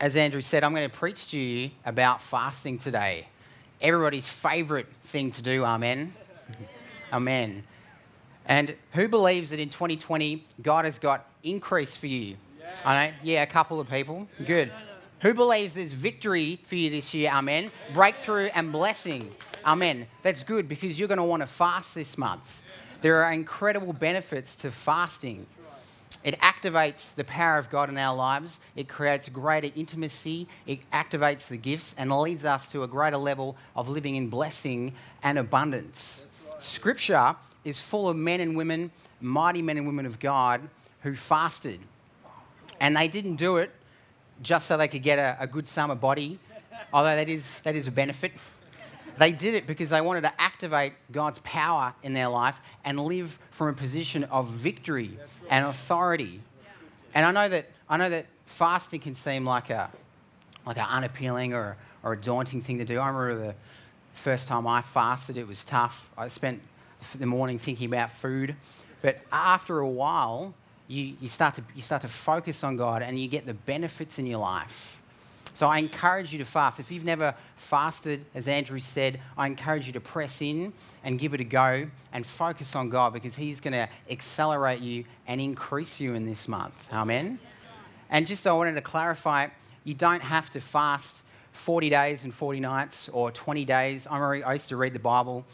as Andrew said, I'm going to preach to you about fasting today. Everybody's favourite thing to do, amen? amen. And who believes that in 2020 God has got increase for you? Yeah. I know, yeah, a couple of people. Yeah. Good. Who believes there's victory for you this year? Amen. Breakthrough and blessing. Amen. That's good because you're going to want to fast this month. There are incredible benefits to fasting. It activates the power of God in our lives. It creates greater intimacy. It activates the gifts and leads us to a greater level of living in blessing and abundance. Scripture is full of men and women, mighty men and women of God, who fasted. And they didn't do it just so they could get a, a good summer body, although that is, that is a benefit. They did it because they wanted to activate God's power in their life and live from a position of victory and authority. And I know that, I know that fasting can seem like a like an unappealing or, or a daunting thing to do. I remember the first time I fasted, it was tough. I spent the morning thinking about food. But after a while, you, you, start to, you start to focus on God and you get the benefits in your life. So I encourage you to fast. If you've never fasted, as Andrew said, I encourage you to press in and give it a go and focus on God because He's going to accelerate you and increase you in this month. Amen. And just I wanted to clarify, you don't have to fast 40 days and 40 nights or 20 days. I used to read the Bible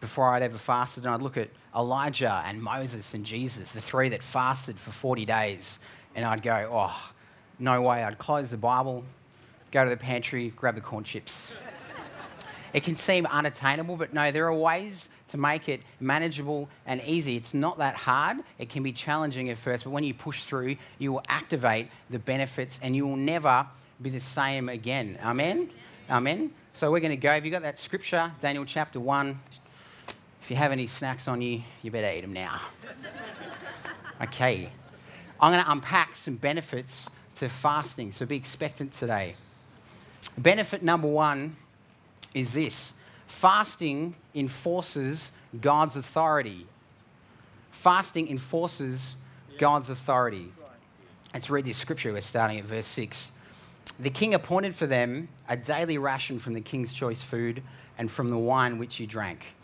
before I'd ever fasted, and I'd look at Elijah and Moses and Jesus, the three that fasted for 40 days, and I'd go, oh, no way. I'd close the Bible, go to the pantry, grab the corn chips. it can seem unattainable, but no, there are ways to make it manageable and easy. It's not that hard. It can be challenging at first, but when you push through, you will activate the benefits and you will never be the same again. Amen? Amen. So we're going to go. Have you got that scripture? Daniel chapter 1, if you have any snacks on you, you better eat them now. okay. I'm going to unpack some benefits to fasting, so be expectant today. Benefit number one is this fasting enforces God's authority. Fasting enforces God's authority. Let's read this scripture. We're starting at verse 6. The king appointed for them a daily ration from the king's choice food and from the wine which he drank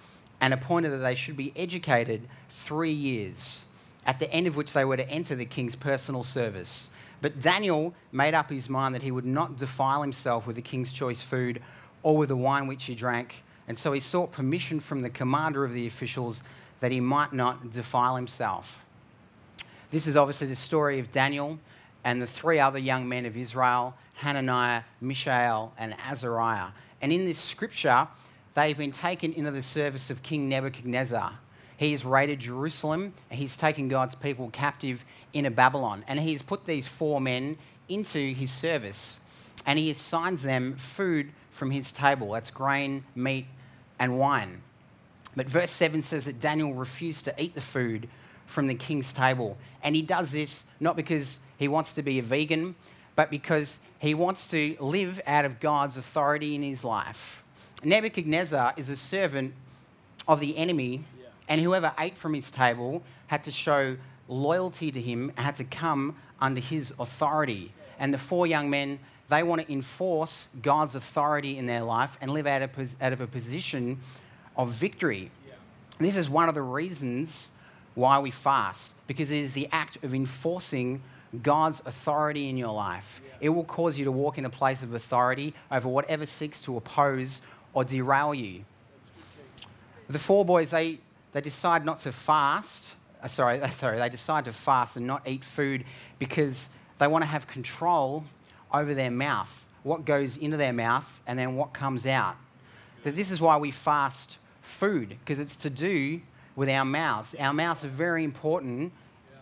and appointed that they should be educated three years, at the end of which they were to enter the king's personal service. But Daniel made up his mind that he would not defile himself with the king's choice food or with the wine which he drank. And so he sought permission from the commander of the officials that he might not defile himself. This is obviously the story of Daniel and the three other young men of Israel Hananiah, Mishael, and Azariah. And in this scripture, they've been taken into the service of King Nebuchadnezzar. He has raided Jerusalem, and he's taken God's people captive into Babylon, and he's put these four men into his service, and he assigns them food from his table that's grain, meat, and wine. But verse 7 says that Daniel refused to eat the food from the king's table. And he does this not because he wants to be a vegan, but because he wants to live out of God's authority in his life. Nebuchadnezzar is a servant of the enemy, yeah. and whoever ate from his table had to show loyalty to him had to come under his authority. And the four young men, they want to enforce God's authority in their life and live out of, out of a position of victory. Yeah. This is one of the reasons why we fast, because it is the act of enforcing God's authority in your life. Yeah. It will cause you to walk in a place of authority over whatever seeks to oppose or derail you. The four boys, they, they decide not to fast. Uh, sorry, sorry, they decide to fast and not eat food because they want to have control over their mouth, what goes into their mouth, and then what comes out. That this is why we fast food, because it's to do with our mouths. Our mouths are very important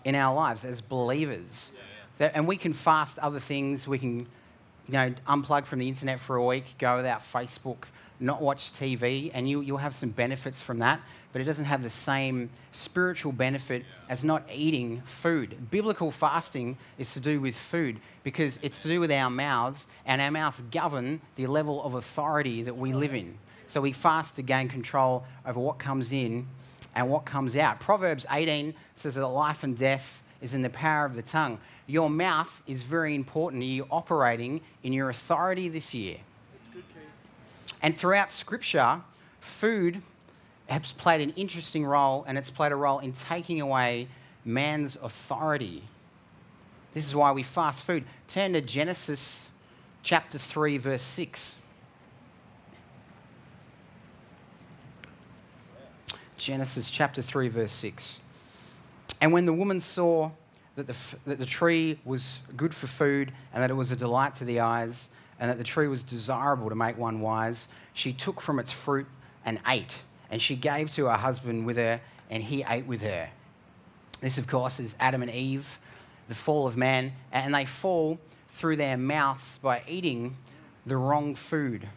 in our lives as believers. And we can fast other things. We can, you know, unplug from the internet for a week, go without Facebook, not watch TV, and you, you'll have some benefits from that, but it doesn't have the same spiritual benefit as not eating food. Biblical fasting is to do with food because it's to do with our mouths, and our mouths govern the level of authority that we live in. So we fast to gain control over what comes in and what comes out. Proverbs 18 says that life and death is in the power of the tongue. Your mouth is very important. Are you operating in your authority this year? And throughout Scripture, food has played an interesting role and it's played a role in taking away man's authority. This is why we fast food. Turn to Genesis chapter 3, verse 6. Genesis chapter 3, verse 6. And when the woman saw that the, that the tree was good for food and that it was a delight to the eyes and that the tree was desirable to make one wise, she took from its fruit and ate. And she gave to her husband with her, and he ate with her. This, of course, is Adam and Eve, the fall of man, and they fall through their mouths by eating the wrong food.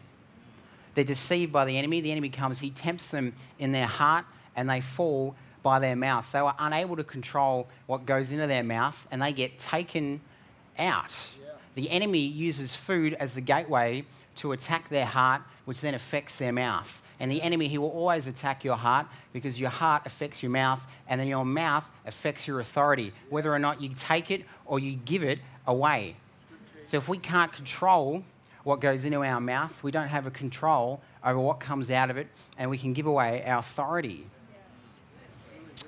They're deceived by the enemy. The enemy comes, he tempts them in their heart, and they fall by their mouths. They were unable to control what goes into their mouth, and they get taken out. The enemy uses food as the gateway to attack their heart, which then affects their mouth. And the enemy, he will always attack your heart because your heart affects your mouth, and then your mouth affects your authority, whether or not you take it or you give it away. So if we can't control what goes into our mouth, we don't have a control over what comes out of it, and we can give away our authority.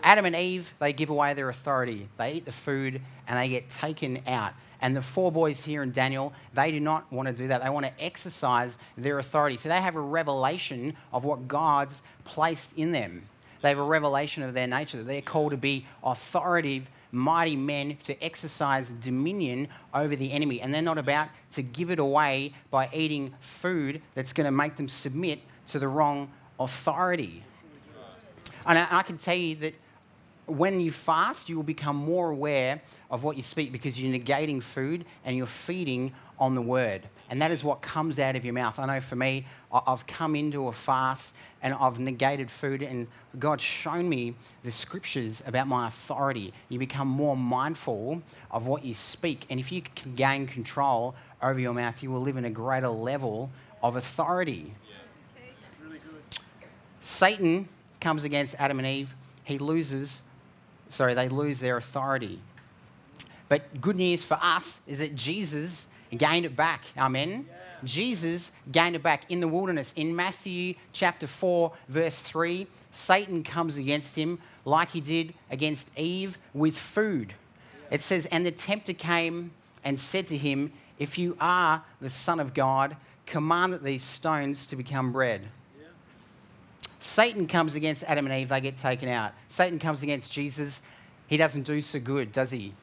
Adam and Eve, they give away their authority. They eat the food and they get taken out. And the four boys here in Daniel, they do not want to do that. They want to exercise their authority. So they have a revelation of what God's placed in them. They have a revelation of their nature, that they're called to be authoritative mighty men to exercise dominion over the enemy. And they're not about to give it away by eating food that's going to make them submit to the wrong authority. And I, I can tell you that when you fast, you will become more aware of what you speak because you're negating food and you're feeding on the word. And that is what comes out of your mouth. I know for me, I've come into a fast and I've negated food, and God's shown me the scriptures about my authority. You become more mindful of what you speak. And if you can gain control over your mouth, you will live in a greater level of authority. Satan comes against Adam and Eve. He loses, sorry, they lose their authority. But good news for us is that Jesus gained it back. Amen. Yeah. Jesus gained it back in the wilderness. In Matthew chapter 4, verse 3, Satan comes against him like he did against Eve with food. It says, And the tempter came and said to him, If you are the Son of God, command that these stones to become bread. Satan comes against Adam and Eve, they get taken out. Satan comes against Jesus, he doesn't do so good, does he?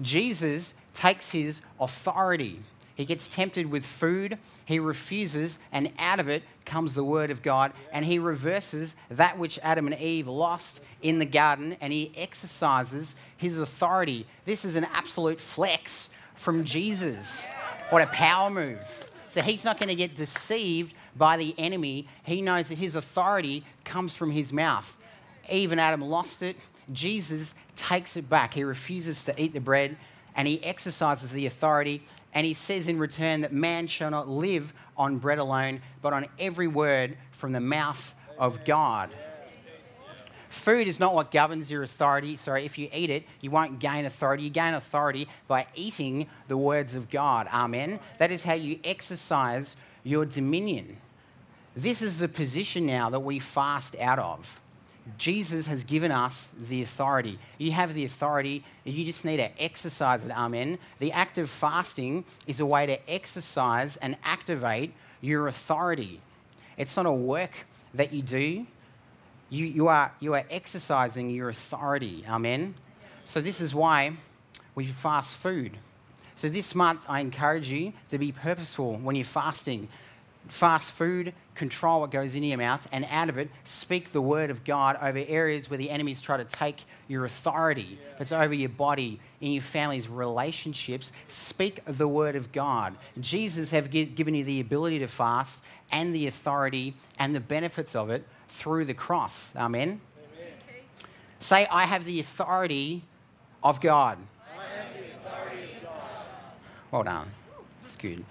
Jesus takes his authority. He gets tempted with food, he refuses, and out of it comes the word of God, and he reverses that which Adam and Eve lost in the garden, and he exercises his authority. This is an absolute flex from Jesus. What a power move. So he's not going to get deceived by the enemy. He knows that his authority comes from his mouth. Eve and Adam lost it. Jesus takes it back. He refuses to eat the bread and he exercises the authority. And he says in return that man shall not live on bread alone, but on every word from the mouth of God. Food is not what governs your authority. Sorry, if you eat it, you won't gain authority. You gain authority by eating the words of God. Amen. That is how you exercise your dominion. This is the position now that we fast out of. Jesus has given us the authority. You have the authority, you just need to exercise it. Amen. The act of fasting is a way to exercise and activate your authority. It's not a work that you do, you, you, are, you are exercising your authority. Amen. So, this is why we fast food. So, this month, I encourage you to be purposeful when you're fasting fast food, control what goes into your mouth, and out of it, speak the word of God over areas where the enemies try to take your authority. If it's over your body, in your family's relationships, speak the word of God. Jesus have given you the ability to fast and the authority and the benefits of it through the cross. Amen. Amen. Say, I have the authority of God. Authority of God. Well done. That's good.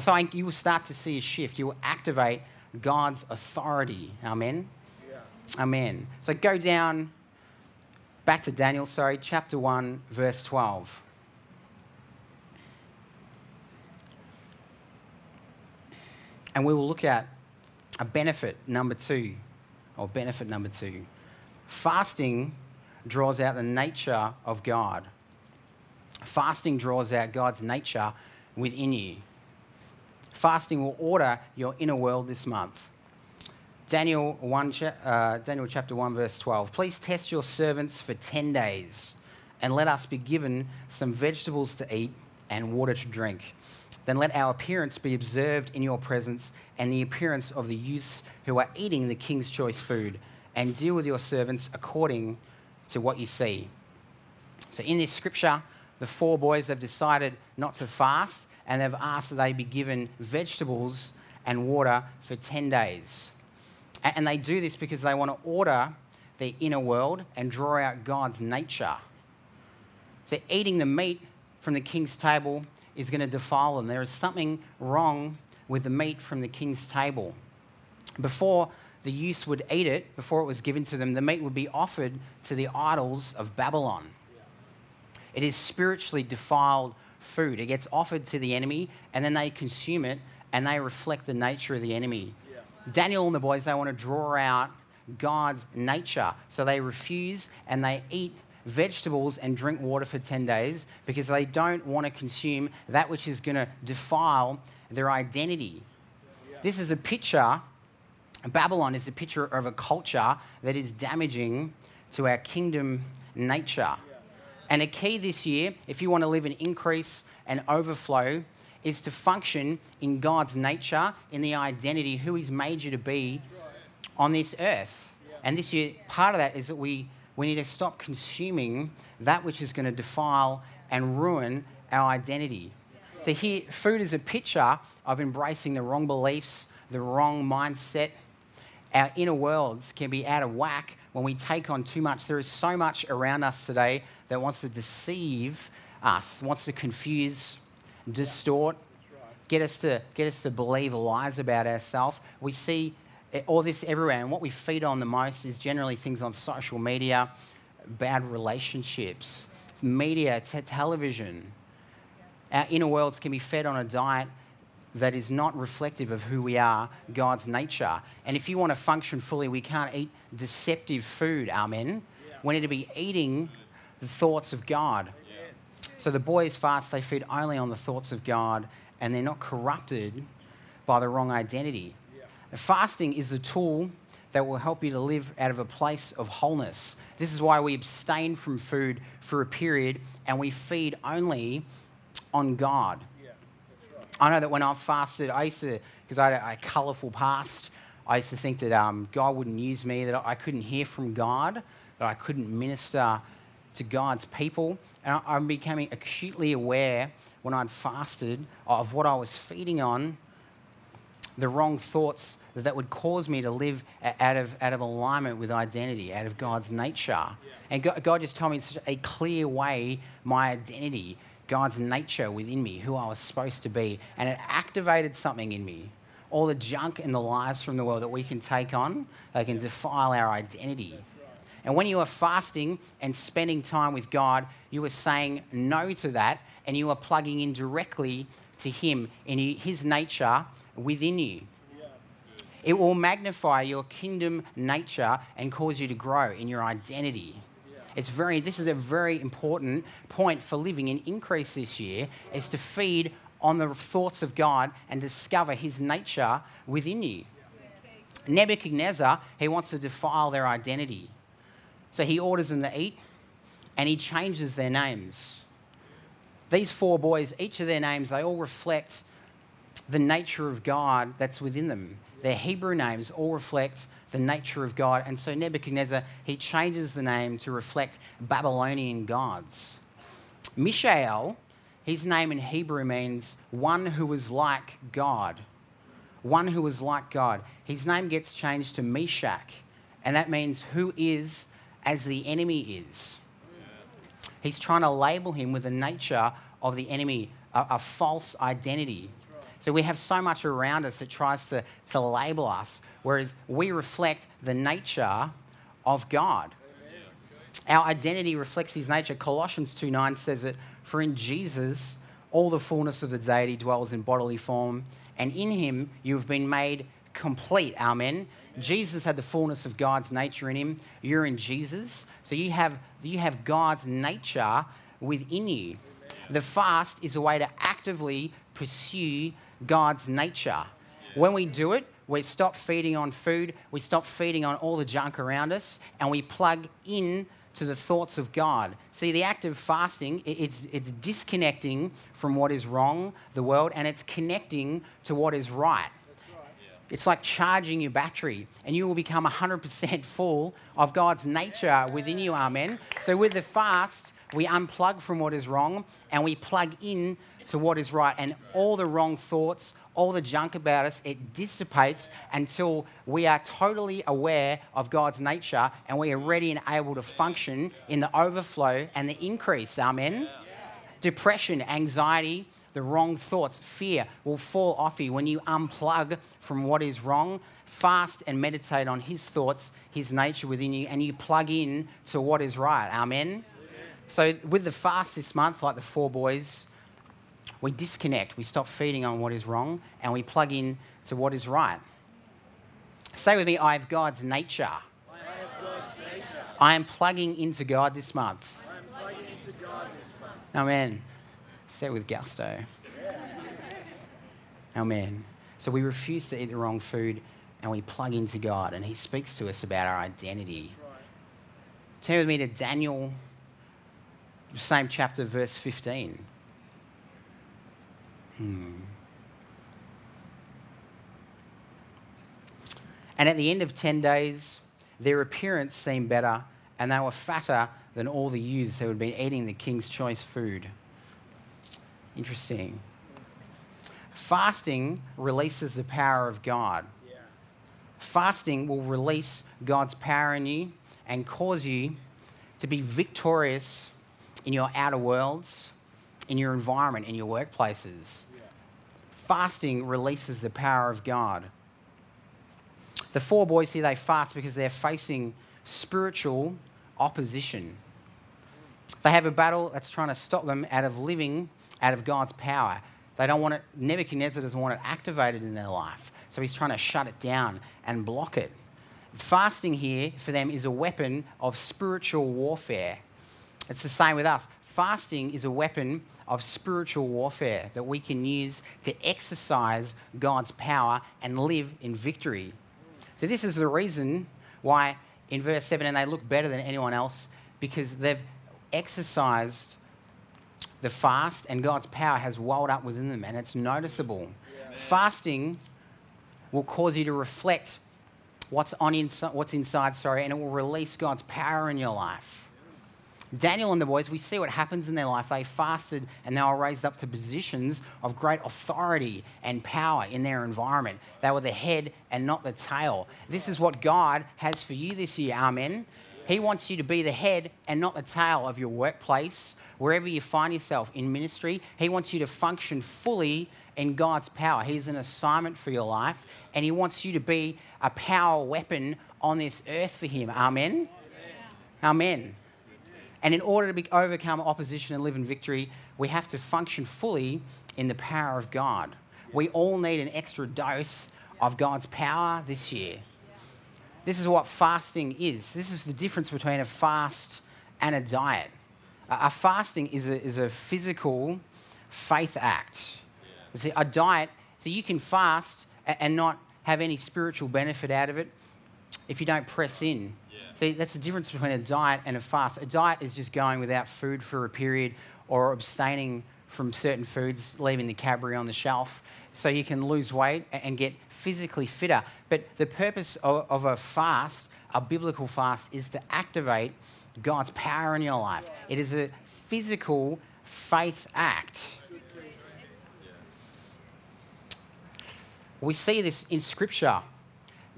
So you will start to see a shift. You will activate God's authority. Amen. Yeah. Amen. So go down back to Daniel, sorry, chapter 1, verse 12. And we will look at a benefit number two, or benefit number two. Fasting draws out the nature of God. Fasting draws out God's nature within you. Fasting will order your inner world this month. Daniel, 1, uh, Daniel chapter 1, verse 12. Please test your servants for 10 days, and let us be given some vegetables to eat and water to drink. Then let our appearance be observed in your presence and the appearance of the youths who are eating the king's choice food, and deal with your servants according to what you see. So, in this scripture, the four boys have decided not to fast and they've asked that they be given vegetables and water for 10 days. And they do this because they want to order their inner world and draw out God's nature. So, eating the meat from the king's table is going to defile them. There is something wrong with the meat from the king's table. Before the youths would eat it, before it was given to them, the meat would be offered to the idols of Babylon. It is spiritually defiled food. It gets offered to the enemy, and then they consume it, and they reflect the nature of the enemy. Yeah. Daniel and the boys, they want to draw out God's nature. So they refuse and they eat vegetables and drink water for 10 days because they don't want to consume that which is going to defile their identity. Yeah. This is a picture, Babylon is a picture of a culture that is damaging to our kingdom nature. Yeah. And a key this year, if you want to live in increase and overflow, is to function in God's nature, in the identity, who He's made you to be on this earth. And this year, part of that is that we, we need to stop consuming that which is going to defile and ruin our identity. So, here, food is a picture of embracing the wrong beliefs, the wrong mindset. Our inner worlds can be out of whack when we take on too much. There is so much around us today that wants to deceive us, wants to confuse, distort, get us to, get us to believe lies about ourselves. We see all this everywhere, and what we feed on the most is generally things on social media, bad relationships, media, television. Our inner worlds can be fed on a diet that is not reflective of who we are, God's nature. And if you want to function fully, we can't eat deceptive food, amen. We need to be eating the thoughts of God. So the boys fast, they feed only on the thoughts of God and they're not corrupted by the wrong identity. Fasting is a tool that will help you to live out of a place of wholeness. This is why we abstain from food for a period and we feed only on God. I know that when I've fasted, I used to, because I had a, a colourful past, I used to think that um, God wouldn't use me, that I couldn't hear from God, that I couldn't minister to God's people. And I'm becoming acutely aware when I'd fasted of what I was feeding on, the wrong thoughts that would cause me to live out of, out of alignment with identity, out of God's nature. Yeah. And God, God just told me in such a clear way my identity, God's nature within me, who I was supposed to be. And it activated something in me. All the junk and the lies from the world that we can take on, they can defile our identity. And when you are fasting and spending time with God, you are saying no to that and you are plugging in directly to Him in His nature within you. It will magnify your kingdom nature and cause you to grow in your identity. It's very, this is a very important point for living in increase this year, is to feed on the thoughts of God and discover His nature within you. Nebuchadnezzar, he wants to defile their identity. So he orders them to eat and he changes their names. These four boys, each of their names, they all reflect the nature of God that's within them. Their Hebrew names all reflect the nature of God. And so Nebuchadnezzar, he changes the name to reflect Babylonian gods. Mishael, his name in Hebrew means one who was like God. One who was like God. His name gets changed to Meshach, and that means who is as the enemy is. He's trying to label him with the nature of the enemy, a, a false identity. So we have so much around us that tries to, to label us, whereas we reflect the nature of God. Our identity reflects his nature. Colossians 2 9 says it, For in Jesus, all the fullness of the deity dwells in bodily form, and in him you have been made complete. Amen. Jesus had the fullness of God's nature in him. You're in Jesus. So you have, you have God's nature within you. The fast is a way to actively pursue God's nature. When we do it, we stop feeding on food, we stop feeding on all the junk around us, and we plug in to the thoughts of God. See, the act of fasting, it's, it's disconnecting from what is wrong, the world, and it's connecting to what is right. It's like charging your battery, and you will become 100% full of God's nature within you. Amen. So, with the fast, we unplug from what is wrong and we plug in to what is right. And all the wrong thoughts, all the junk about us, it dissipates until we are totally aware of God's nature and we are ready and able to function in the overflow and the increase. Amen. Depression, anxiety, the wrong thoughts, fear will fall off you when you unplug from what is wrong, fast and meditate on His thoughts, His nature within you, and you plug in to what is right. Amen. So, with the fast this month, like the four boys, we disconnect. We stop feeding on what is wrong and we plug in to what is right. Say with me, I have God's nature. I, God's nature. I am plugging into God this month. Amen. Say with gusto. Amen. So we refuse to eat the wrong food and we plug into God and He speaks to us about our identity. Right. Turn with me to Daniel, same chapter, verse 15. Hmm. And at the end of 10 days, their appearance seemed better, and they were fatter than all the youths who had been eating the king's choice food. Interesting. Fasting releases the power of God. Yeah. Fasting will release God's power in you and cause you to be victorious in your outer worlds in your environment, in your workplaces. Fasting releases the power of God. The four boys here, they fast because they're facing spiritual opposition. They have a battle that's trying to stop them out of living out of God's power. They don't want it, Nebuchadnezzar doesn't want it activated in their life. So he's trying to shut it down and block it. Fasting here for them is a weapon of spiritual warfare. It's the same with us. Fasting is a weapon of spiritual warfare that we can use to exercise God's power and live in victory. So, this is the reason why in verse 7 and they look better than anyone else because they've exercised the fast and God's power has welled up within them and it's noticeable. Yeah. Fasting will cause you to reflect what's, on inside, what's inside, sorry, and it will release God's power in your life. Daniel and the boys, we see what happens in their life. They fasted and they were raised up to positions of great authority and power in their environment. They were the head and not the tail. This is what God has for you this year. Amen. He wants you to be the head and not the tail of your workplace, wherever you find yourself in ministry. He wants you to function fully in God's power. He's an assignment for your life, and He wants you to be a power weapon on this earth for Him. Amen. Amen. Amen. And in order to be, overcome opposition and live in victory, we have to function fully in the power of God. We all need an extra dose of God's power this year. This is what fasting is. This is the difference between a fast and a diet. A fasting is a, is a physical faith act. See, a diet, so you can fast and not have any spiritual benefit out of it if you don't press in See, that's the difference between a diet and a fast. A diet is just going without food for a period or abstaining from certain foods, leaving the Cadbury on the shelf so you can lose weight and get physically fitter. But the purpose of, of a fast, a biblical fast, is to activate God's power in your life. It is a physical faith act. We see this in Scripture.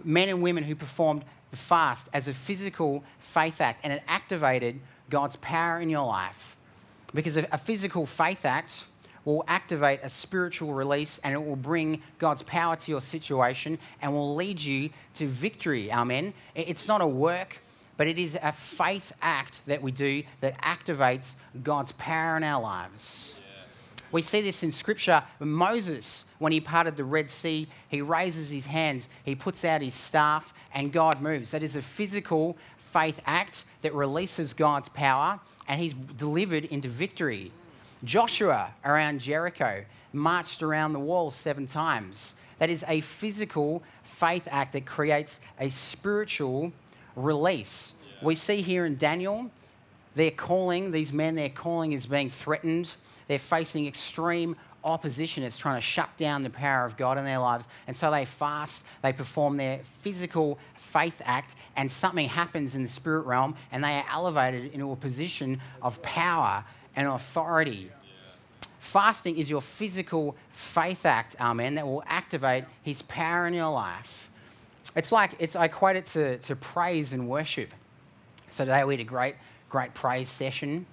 Men and women who performed the fast as a physical faith act and it activated God's power in your life. Because a physical faith act will activate a spiritual release and it will bring God's power to your situation and will lead you to victory. Amen. It's not a work but it is a faith act that we do that activates God's power in our lives. We see this in Scripture. Moses, when he parted the Red Sea, he raises his hands, he puts out his staff, and God moves. That is a physical faith act that releases God's power, and he's delivered into victory. Joshua around Jericho marched around the wall seven times. That is a physical faith act that creates a spiritual release. Yeah. We see here in Daniel, their calling, these men, their calling is being threatened. They're facing extreme opposition. It's trying to shut down the power of God in their lives. And so they fast, they perform their physical faith act, and something happens in the spirit realm, and they are elevated into a position of power and authority. Fasting is your physical faith act, amen, that will activate his power in your life. It's like, it's, I equate it to, to praise and worship. So today we had a great, great praise session.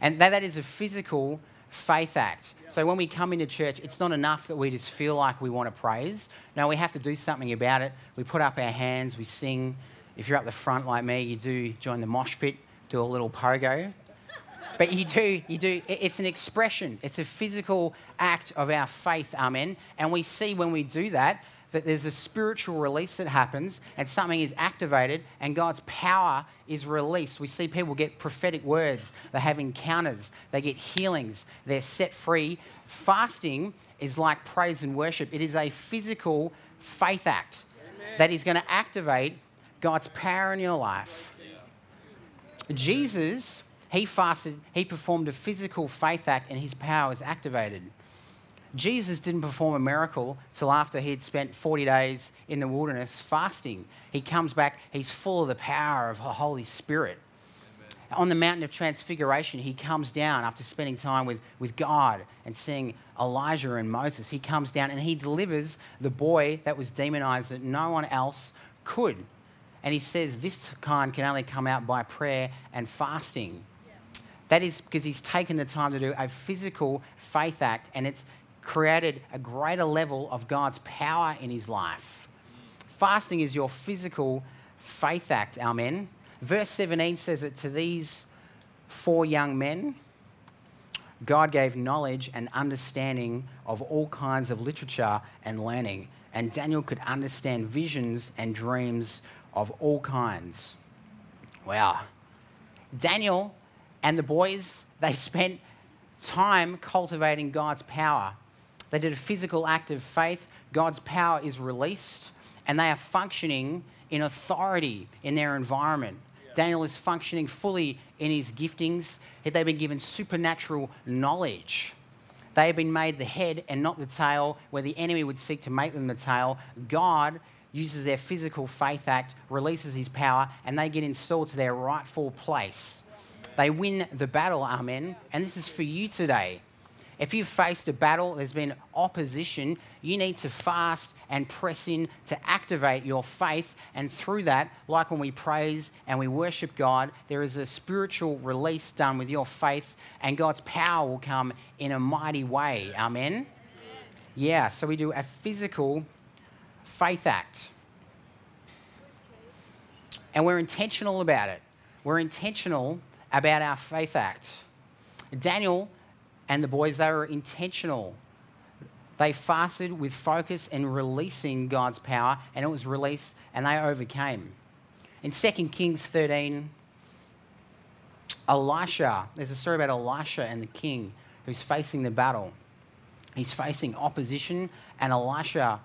And that, that is a physical faith act. So when we come into church, it's not enough that we just feel like we want to praise. No, we have to do something about it. We put up our hands, we sing. If you're up the front like me, you do join the mosh pit, do a little pogo. But you do, you do, it's an expression, it's a physical act of our faith, amen. And we see when we do that, that there's a spiritual release that happens and something is activated and God's power is released. We see people get prophetic words, they have encounters, they get healings, they're set free. Fasting is like praise and worship, it is a physical faith act Amen. that is going to activate God's power in your life. Jesus he fasted, he performed a physical faith act, and his power was activated. Jesus didn't perform a miracle till after he'd spent 40 days in the wilderness fasting. He comes back, he's full of the power of the Holy Spirit. Amen. On the mountain of transfiguration, he comes down after spending time with, with God and seeing Elijah and Moses. He comes down and he delivers the boy that was demonized that no one else could. And he says this kind can only come out by prayer and fasting. That is because he's taken the time to do a physical faith act and it's created a greater level of God's power in his life. Fasting is your physical faith act, amen. Verse 17 says that to these four young men, God gave knowledge and understanding of all kinds of literature and learning. And Daniel could understand visions and dreams of all kinds. Wow. Daniel and the boys, they spent time cultivating God's power. They did a physical act of faith. God's power is released, and they are functioning in authority in their environment. Yeah. Daniel is functioning fully in his giftings. They've been given supernatural knowledge. They have been made the head and not the tail, where the enemy would seek to make them the tail. God uses their physical faith act, releases his power, and they get installed to their rightful place. They win the battle, amen. And this is for you today. If you've faced a battle, there's been opposition, you need to fast and press in to activate your faith. And through that, like when we praise and we worship God, there is a spiritual release done with your faith, and God's power will come in a mighty way. Amen? Yeah, so we do a physical faith act. And we're intentional about it. We're intentional about our faith act. Daniel and the boys, they were intentional. They fasted with focus and releasing God's power, and it was released, and they overcame. In 2 Kings 13, Elisha, there's a story about Elisha and the king who's facing the battle. He's facing opposition, and Elisha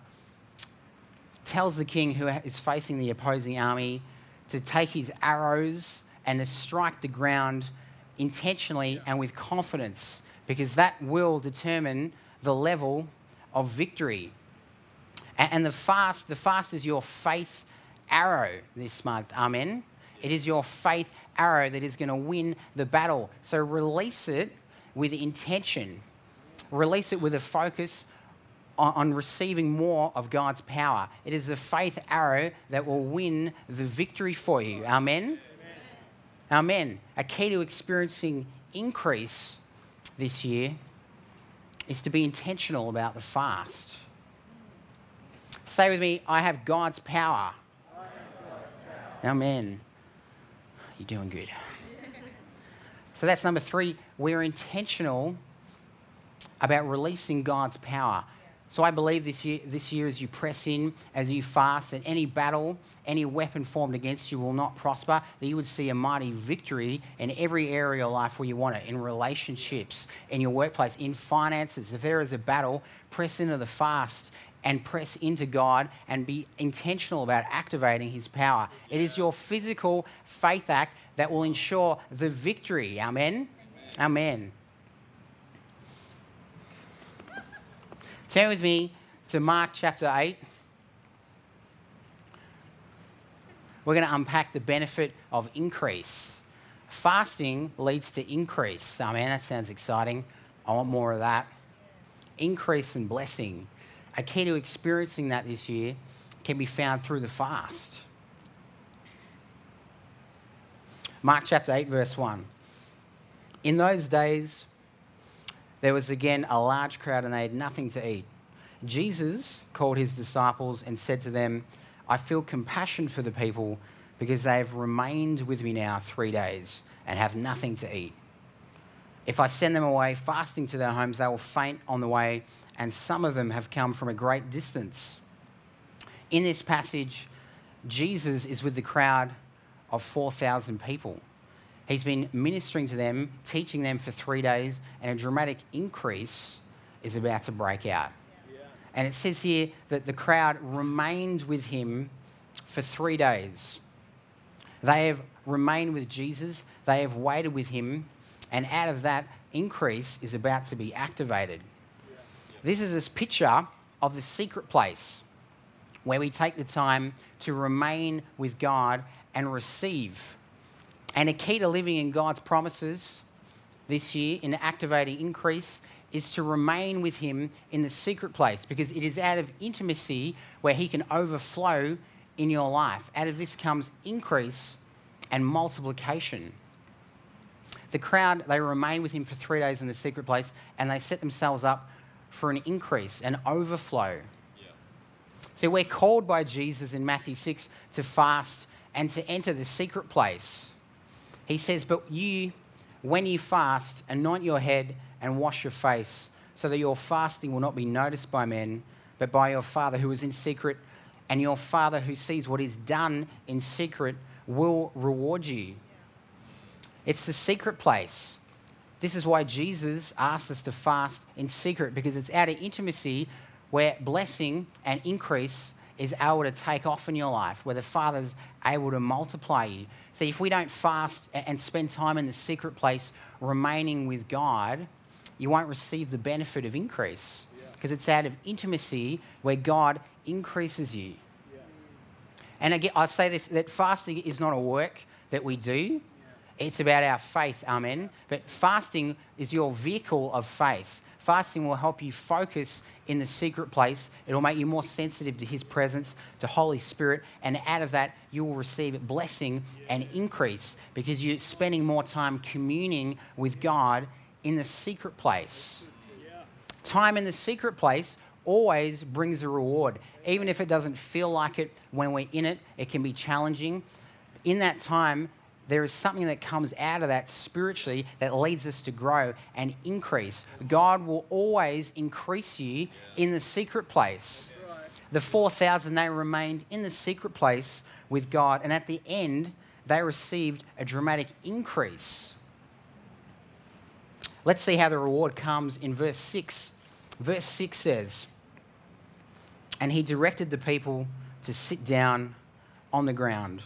tells the king who is facing the opposing army to take his arrows and to strike the ground intentionally and with confidence because that will determine the level of victory. And the fast, the fast is your faith arrow this month. Amen. It is your faith arrow that is going to win the battle. So release it with intention. Release it with a focus on, receiving more of God's power. It is the faith arrow that will win the victory for you. Amen. Amen. A key to experiencing increase this year is to be intentional about the fast. Say with me, I have God's power. Have God's power. Amen. you're doing good. so that's number three. We're intentional about releasing God's power. So I believe this year, this year, as you press in, as you fast, that any battle, any weapon formed against you will not prosper, that you would see a mighty victory in every area of life where you want it, in relationships, in your workplace, in finances. If there is a battle, press into the fast and press into God and be intentional about activating His power. It is your physical faith act that will ensure the victory. Amen. Amen. Turn with me to Mark chapter 8. We're going to unpack the benefit of increase. Fasting leads to increase. Oh man, that sounds exciting. I want more of that. Increase and blessing. A key to experiencing that this year can be found through the fast. Mark chapter 8, verse 1. In those days, there was again a large crowd and they had nothing to eat. Jesus called his disciples and said to them, I feel compassion for the people because they have remained with me now three days and have nothing to eat. If I send them away fasting to their homes, they will faint on the way, and some of them have come from a great distance. In this passage, Jesus is with the crowd of 4,000 people. He's been ministering to them, teaching them for three days, and a dramatic increase is about to break out. Yeah. And it says here that the crowd remained with him for three days. They have remained with Jesus, they have waited with him, and out of that, increase is about to be activated. Yeah. Yeah. This is this picture of the secret place where we take the time to remain with God and receive and a key to living in God's promises this year in activating increase is to remain with Him in the secret place because it is out of intimacy where He can overflow in your life. Out of this comes increase and multiplication. The crowd, they remain with Him for three days in the secret place and they set themselves up for an increase, an overflow. Yeah. So we're called by Jesus in Matthew 6 to fast and to enter the secret place. He says, But you, when you fast, anoint your head and wash your face, so that your fasting will not be noticed by men, but by your Father who is in secret, and your Father who sees what is done in secret will reward you. It's the secret place. This is why Jesus asked us to fast in secret, because it's out of intimacy where blessing and increase is able to take off in your life, where the Father's able to multiply you. See, if we don't fast and spend time in the secret place remaining with God, you won't receive the benefit of increase because yeah. it's out of intimacy where God increases you. Yeah. And again, I say this that fasting is not a work that we do. Yeah. It's about our faith, amen. But fasting is your vehicle of faith. Fasting will help you focus in the secret place. It'll make you more sensitive to His presence, to Holy Spirit, and out of that, you will receive blessing and increase because you're spending more time communing with God in the secret place. Time in the secret place always brings a reward. Even if it doesn't feel like it when we're in it, it can be challenging. In that time, there is something that comes out of that spiritually that leads us to grow and increase. God will always increase you in the secret place. The 4,000, they remained in the secret place with God, and at the end, they received a dramatic increase. Let's see how the reward comes in verse 6. Verse 6 says, And he directed the people to sit down on the ground.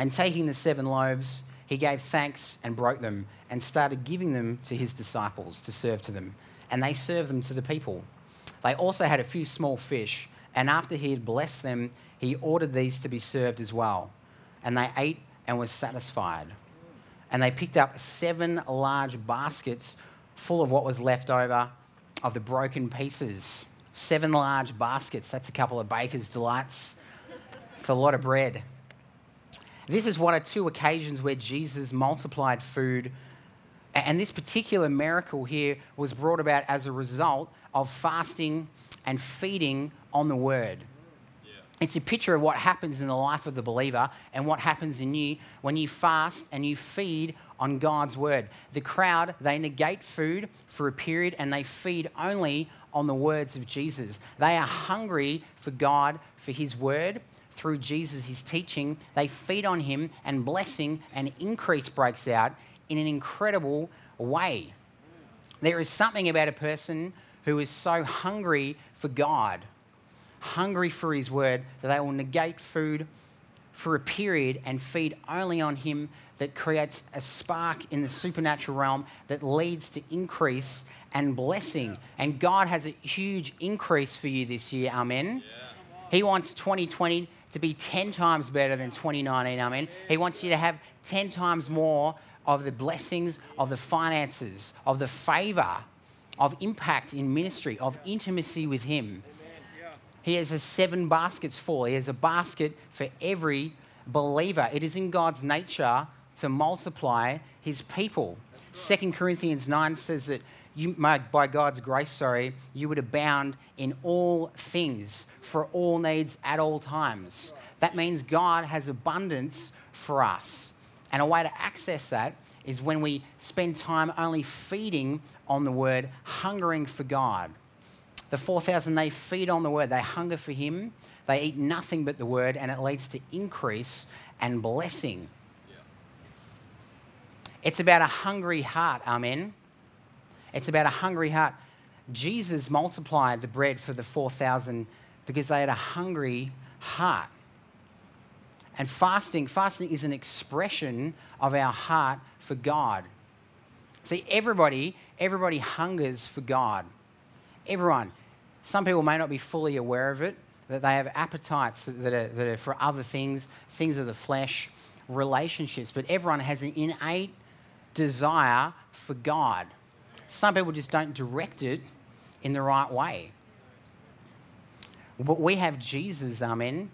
And taking the seven loaves, he gave thanks and broke them and started giving them to his disciples to serve to them. And they served them to the people. They also had a few small fish, and after he had blessed them, he ordered these to be served as well. And they ate and were satisfied. And they picked up seven large baskets full of what was left over of the broken pieces. Seven large baskets. That's a couple of baker's delights. It's a lot of bread. This is one of two occasions where Jesus multiplied food. And this particular miracle here was brought about as a result of fasting and feeding on the word. Yeah. It's a picture of what happens in the life of the believer and what happens in you when you fast and you feed on God's word. The crowd, they negate food for a period and they feed only on the words of Jesus. They are hungry for God, for his word. Through Jesus, his teaching, they feed on him and blessing and increase breaks out in an incredible way. There is something about a person who is so hungry for God hungry for his word, that they will negate food for a period and feed only on him that creates a spark in the supernatural realm that leads to increase and blessing. And God has a huge increase for you this year. Amen. Yeah. He wants 2020 to be 10 times better than 2019. I mean, He wants you to have 10 times more of the blessings, of the finances, of the favor, of impact in ministry, of intimacy with Him. He has a seven baskets full. He has a basket for every believer. It is in God's nature to multiply his people. Second Corinthians 9 says that you, by God's grace, sorry, you would abound in all things for all needs at all times. That means God has abundance for us. And a way to access that is when we spend time only feeding on the word, hungering for God. The 4,000, they feed on the word, they hunger for Him, they eat nothing but the word, and it leads to increase and blessing. Yeah. It's about a hungry heart, amen. It's about a hungry heart. Jesus multiplied the bread for the 4,000 because they had a hungry heart. And fasting, fasting is an expression of our heart for God. See, everybody, everybody hungers for God. Everyone. Some people may not be fully aware of it, that they have appetites that are, that are for other things, things of the flesh, relationships, but everyone has an innate desire for God. Some people just don't direct it in the right way. But we have Jesus, amen.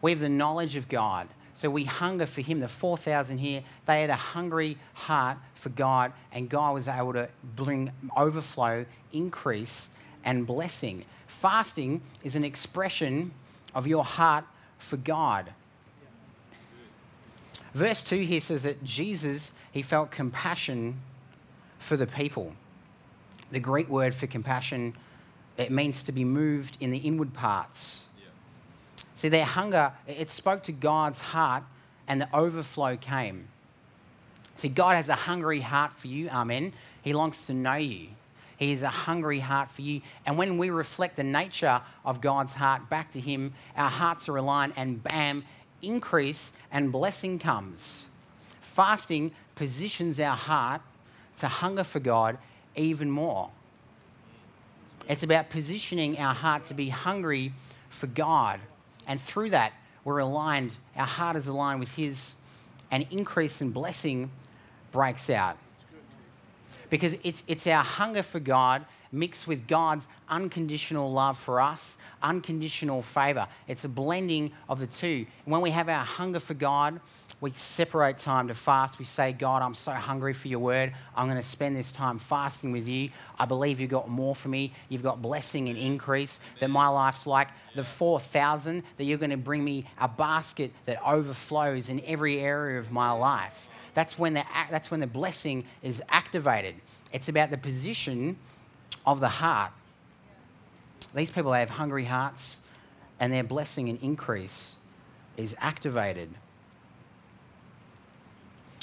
We have the knowledge of God. So we hunger for Him. The 4,000 here, they had a hungry heart for God, and God was able to bring overflow, increase and blessing. Fasting is an expression of your heart for God. Verse 2 here says that Jesus, he felt compassion for the people. The Greek word for compassion, it means to be moved in the inward parts. Yeah. See, their hunger, it spoke to God's heart and the overflow came. See, God has a hungry heart for you, amen. He longs to know you. He has a hungry heart for you. And when we reflect the nature of God's heart back to Him, our hearts are aligned, and bam, increase and blessing comes. Fasting positions our heart to hunger for God even more. It's about positioning our heart to be hungry for God. And through that, we're aligned, our heart is aligned with His, and increase in blessing breaks out because it's, it's our hunger for God mixed with God's unconditional love for us, unconditional favor. It's a blending of the two. when we have our hunger for God, we separate time to fast. We say, God, I'm so hungry for your word. I'm going to spend this time fasting with you. I believe you've got more for me. You've got blessing and increase, that my life's like the 4,000, that you're going to bring me a basket that overflows in every area of my life. That's when, the, that's when the blessing is activated. It's about the position of the heart. These people they have hungry hearts, and their blessing and increase is activated.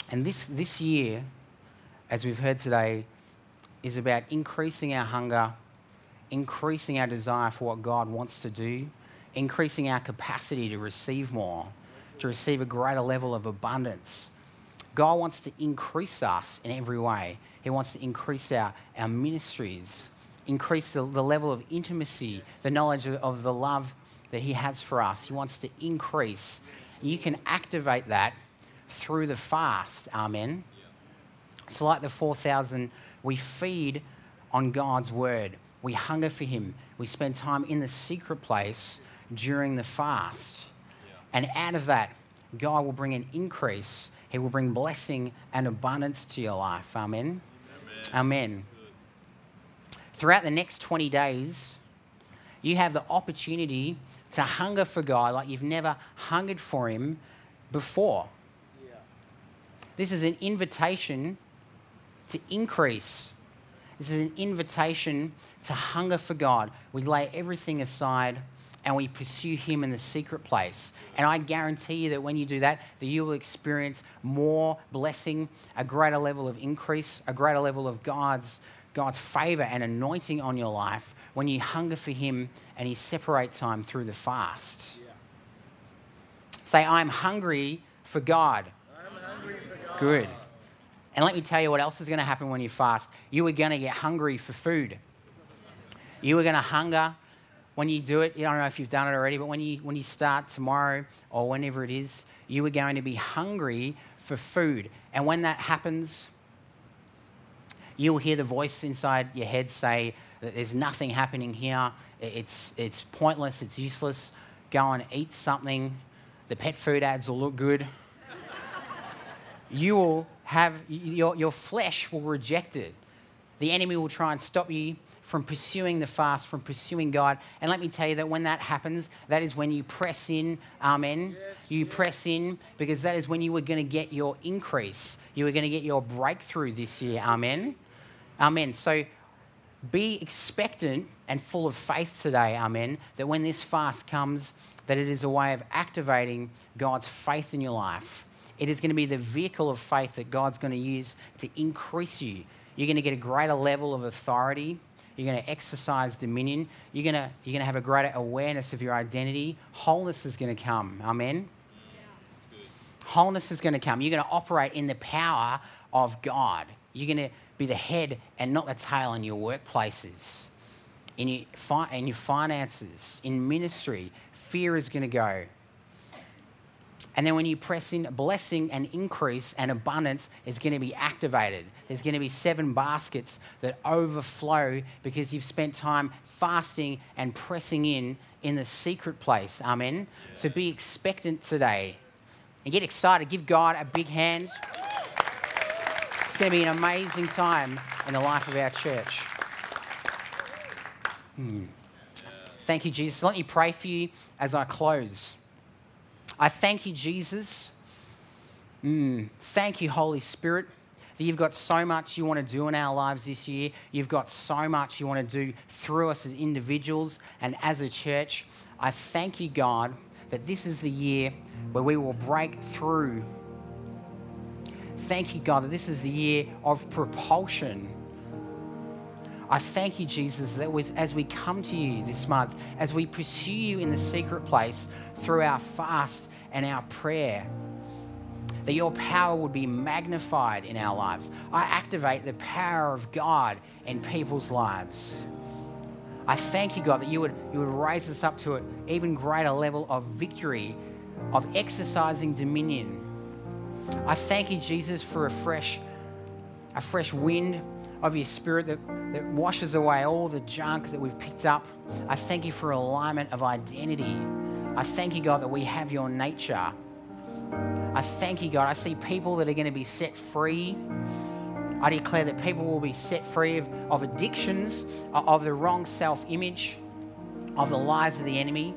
And this, this year, as we've heard today, is about increasing our hunger, increasing our desire for what God wants to do, increasing our capacity to receive more, to receive a greater level of abundance. God wants to increase us in every way. He wants to increase our, our ministries, increase the, the level of intimacy, the knowledge of, of the love that He has for us. He wants to increase. You can activate that through the fast. Amen. So, like the 4,000, we feed on God's word. We hunger for Him. We spend time in the secret place during the fast. And out of that, God will bring an increase he will bring blessing and abundance to your life. Amen. Amen. Throughout the next 20 days, you have the opportunity to hunger for God like you've never hungered for Him before. This is an invitation to increase. This is an invitation to hunger for God. We lay everything aside and we pursue Him in the secret place. And I guarantee you that when you do that, that you will experience more blessing, a greater level of increase, a greater level of God's, God's favor and anointing on your life when you hunger for Him and you separate time through the fast. Yeah. Say, I'm hungry for God. I'm hungry for God. Good. And let me tell you what else is going to happen when you fast. You are going to get hungry for food. You are going to hunger when you do it. I don't know if you've done it already, but when you, when you start tomorrow or whenever it is, you are going to be hungry for food. And when that happens, you'll hear the voice inside your head say that there's nothing happening here. It's, it's pointless, it's useless. Go and eat something. The pet food ads will look good. you will have, your, your flesh will reject it. The enemy will try and stop you from pursuing the fast, from pursuing God. And let me tell you that when that happens, that is when you press in. Amen. Yes, you yes. press in because that is when you are going to get your increase. You are going to get your breakthrough this year. Amen. Amen. So be expectant and full of faith today. Amen. That when this fast comes, that it is a way of activating God's faith in your life. It is going to be the vehicle of faith that God's going to use to increase you. You're going to get a greater level of authority. You're going to exercise dominion. You're going to, you're going to have a greater awareness of your identity. Wholeness is going to come. Amen. Yeah. Wholeness is going to come. You're going to operate in the power of God. You're going to be the head and not the tail in your workplaces, in your, fi- in your finances, in ministry. Fear is going to go. And then when you press in, blessing and increase and abundance is going to be activated. There's going to be seven baskets that overflow because you've spent time fasting and pressing in in the secret place. Amen. Yeah. So be expectant today and get excited. Give God a big hand. It's going to be an amazing time in the life of our church. Hmm. Thank you, Jesus. Let me pray for you as I close. I thank you, Jesus. Mm, thank you, Holy Spirit, that you've got so much you want to do in our lives this year. You've got so much you want to do through us as individuals and as a church. I thank you, God, that this is the year where we will break through. Thank you, God, that this is the year of propulsion I thank you, Jesus, that as we come to you this month, as we pursue you in the secret place through our fast and our prayer, that your power would be magnified in our lives. I activate the power of God in people's lives. I thank you, God, that you would, you would raise us up to an even greater level of victory, of exercising dominion. I thank you, Jesus, for a fresh, a fresh wind of your spirit that, that washes away all the junk that we've picked up. I thank you for alignment of identity. I thank you, God, that we have your nature. I thank you, God. I see people that are going to be set free. I declare that people will be set free of, of addictions, of the wrong self image, of the lies of the enemy,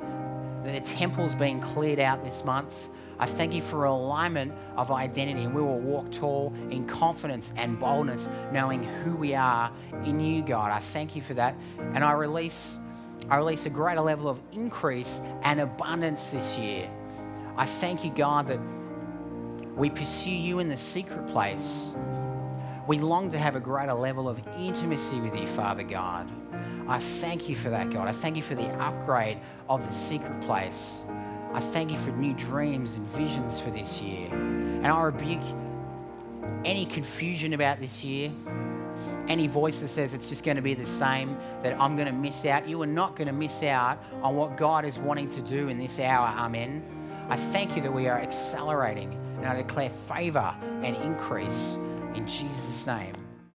that the temple's being cleared out this month. I thank you for alignment of identity, and we will walk tall in confidence and boldness, knowing who we are in you, God. I thank you for that. And I release, I release a greater level of increase and abundance this year. I thank you, God, that we pursue you in the secret place. We long to have a greater level of intimacy with you, Father God. I thank you for that, God. I thank you for the upgrade of the secret place. I thank you for new dreams and visions for this year. And I rebuke any confusion about this year, any voice that says it's just going to be the same, that I'm going to miss out. You are not going to miss out on what God is wanting to do in this hour. Amen. I thank you that we are accelerating, and I declare favor and increase in Jesus' name.